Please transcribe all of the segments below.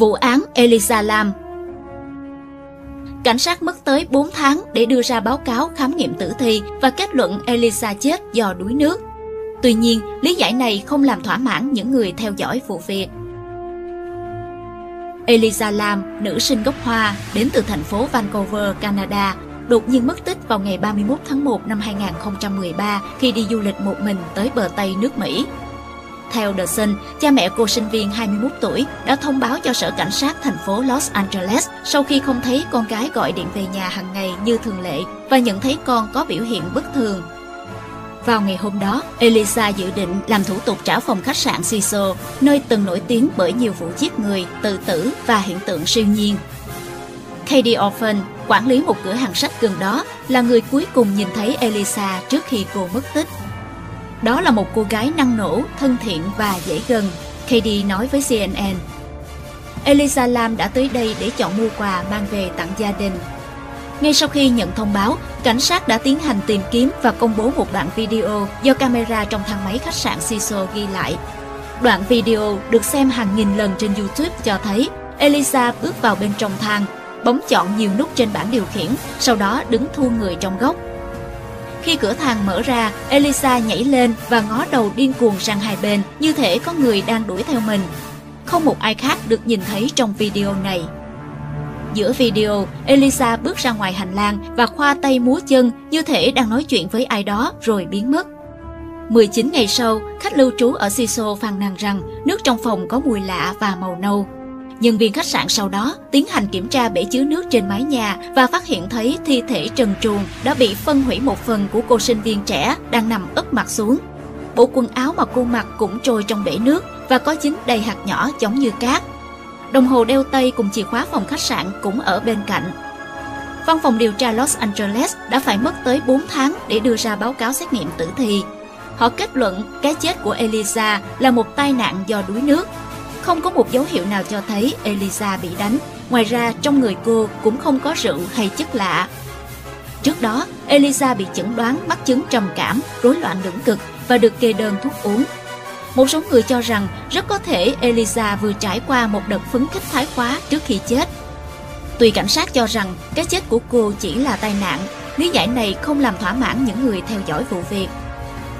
Vụ án Elisa Lam Cảnh sát mất tới 4 tháng để đưa ra báo cáo khám nghiệm tử thi và kết luận Elisa chết do đuối nước. Tuy nhiên, lý giải này không làm thỏa mãn những người theo dõi vụ việc. Elisa Lam, nữ sinh gốc Hoa, đến từ thành phố Vancouver, Canada, đột nhiên mất tích vào ngày 31 tháng 1 năm 2013 khi đi du lịch một mình tới bờ Tây nước Mỹ. Theo The Sun, cha mẹ cô sinh viên 21 tuổi đã thông báo cho sở cảnh sát thành phố Los Angeles sau khi không thấy con gái gọi điện về nhà hàng ngày như thường lệ và nhận thấy con có biểu hiện bất thường. Vào ngày hôm đó, Elisa dự định làm thủ tục trả phòng khách sạn Cecil, nơi từng nổi tiếng bởi nhiều vụ giết người, tự tử và hiện tượng siêu nhiên. Katie Orphan, quản lý một cửa hàng sách gần đó, là người cuối cùng nhìn thấy Elisa trước khi cô mất tích. Đó là một cô gái năng nổ, thân thiện và dễ gần, Katie nói với CNN. Elisa Lam đã tới đây để chọn mua quà mang về tặng gia đình. Ngay sau khi nhận thông báo, cảnh sát đã tiến hành tìm kiếm và công bố một đoạn video do camera trong thang máy khách sạn Cecil ghi lại. Đoạn video được xem hàng nghìn lần trên YouTube cho thấy Elisa bước vào bên trong thang, bấm chọn nhiều nút trên bảng điều khiển, sau đó đứng thu người trong góc khi cửa thang mở ra, Elisa nhảy lên và ngó đầu điên cuồng sang hai bên, như thể có người đang đuổi theo mình. Không một ai khác được nhìn thấy trong video này. Giữa video, Elisa bước ra ngoài hành lang và khoa tay múa chân như thể đang nói chuyện với ai đó rồi biến mất. 19 ngày sau, khách lưu trú ở Siso phàn nàn rằng nước trong phòng có mùi lạ và màu nâu. Nhân viên khách sạn sau đó tiến hành kiểm tra bể chứa nước trên mái nhà và phát hiện thấy thi thể trần truồng đã bị phân hủy một phần của cô sinh viên trẻ đang nằm ấp mặt xuống. Bộ quần áo mà cô mặc cũng trôi trong bể nước và có dính đầy hạt nhỏ giống như cát. Đồng hồ đeo tay cùng chìa khóa phòng khách sạn cũng ở bên cạnh. Văn phòng điều tra Los Angeles đã phải mất tới 4 tháng để đưa ra báo cáo xét nghiệm tử thi. Họ kết luận cái chết của Elisa là một tai nạn do đuối nước không có một dấu hiệu nào cho thấy Elisa bị đánh. Ngoài ra, trong người cô cũng không có rượu hay chất lạ. Trước đó, Elisa bị chẩn đoán mắc chứng trầm cảm, rối loạn lưỡng cực và được kê đơn thuốc uống. Một số người cho rằng rất có thể Elisa vừa trải qua một đợt phấn khích thái quá trước khi chết. Tuy cảnh sát cho rằng cái chết của cô chỉ là tai nạn, lý giải này không làm thỏa mãn những người theo dõi vụ việc.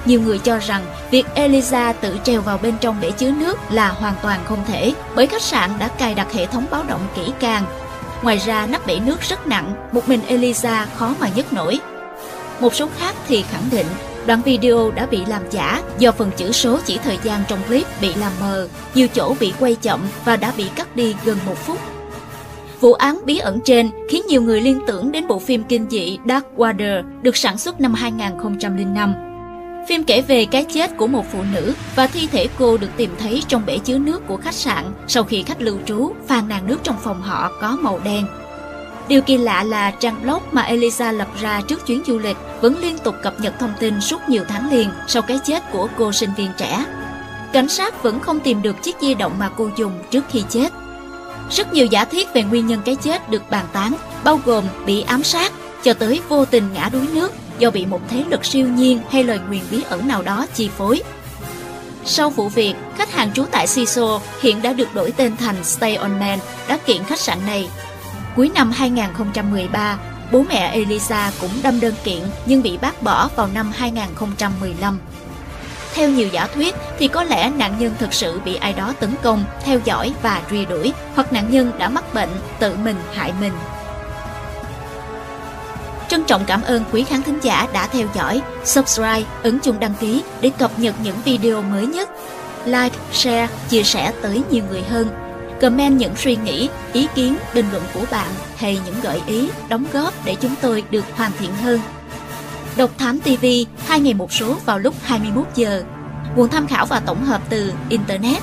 Nhiều người cho rằng việc Eliza tự trèo vào bên trong bể chứa nước là hoàn toàn không thể bởi khách sạn đã cài đặt hệ thống báo động kỹ càng. Ngoài ra nắp bể nước rất nặng, một mình Eliza khó mà nhấc nổi. Một số khác thì khẳng định đoạn video đã bị làm giả do phần chữ số chỉ thời gian trong clip bị làm mờ, nhiều chỗ bị quay chậm và đã bị cắt đi gần một phút. Vụ án bí ẩn trên khiến nhiều người liên tưởng đến bộ phim kinh dị Dark Water được sản xuất năm 2005 Phim kể về cái chết của một phụ nữ và thi thể cô được tìm thấy trong bể chứa nước của khách sạn sau khi khách lưu trú phàn nàn nước trong phòng họ có màu đen. Điều kỳ lạ là trang blog mà Elisa lập ra trước chuyến du lịch vẫn liên tục cập nhật thông tin suốt nhiều tháng liền sau cái chết của cô sinh viên trẻ. Cảnh sát vẫn không tìm được chiếc di động mà cô dùng trước khi chết. Rất nhiều giả thiết về nguyên nhân cái chết được bàn tán, bao gồm bị ám sát, cho tới vô tình ngã đuối nước do bị một thế lực siêu nhiên hay lời nguyền bí ẩn nào đó chi phối. Sau vụ việc, khách hàng trú tại Siso hiện đã được đổi tên thành Stay On Man đã kiện khách sạn này. Cuối năm 2013, bố mẹ Elisa cũng đâm đơn kiện nhưng bị bác bỏ vào năm 2015. Theo nhiều giả thuyết thì có lẽ nạn nhân thực sự bị ai đó tấn công, theo dõi và truy đuổi, hoặc nạn nhân đã mắc bệnh, tự mình hại mình. Trân trọng cảm ơn quý khán thính giả đã theo dõi, subscribe, ấn chuông đăng ký để cập nhật những video mới nhất. Like, share, chia sẻ tới nhiều người hơn. Comment những suy nghĩ, ý kiến, bình luận của bạn hay những gợi ý, đóng góp để chúng tôi được hoàn thiện hơn. Độc Thám TV, hai ngày một số vào lúc 21 giờ. Nguồn tham khảo và tổng hợp từ Internet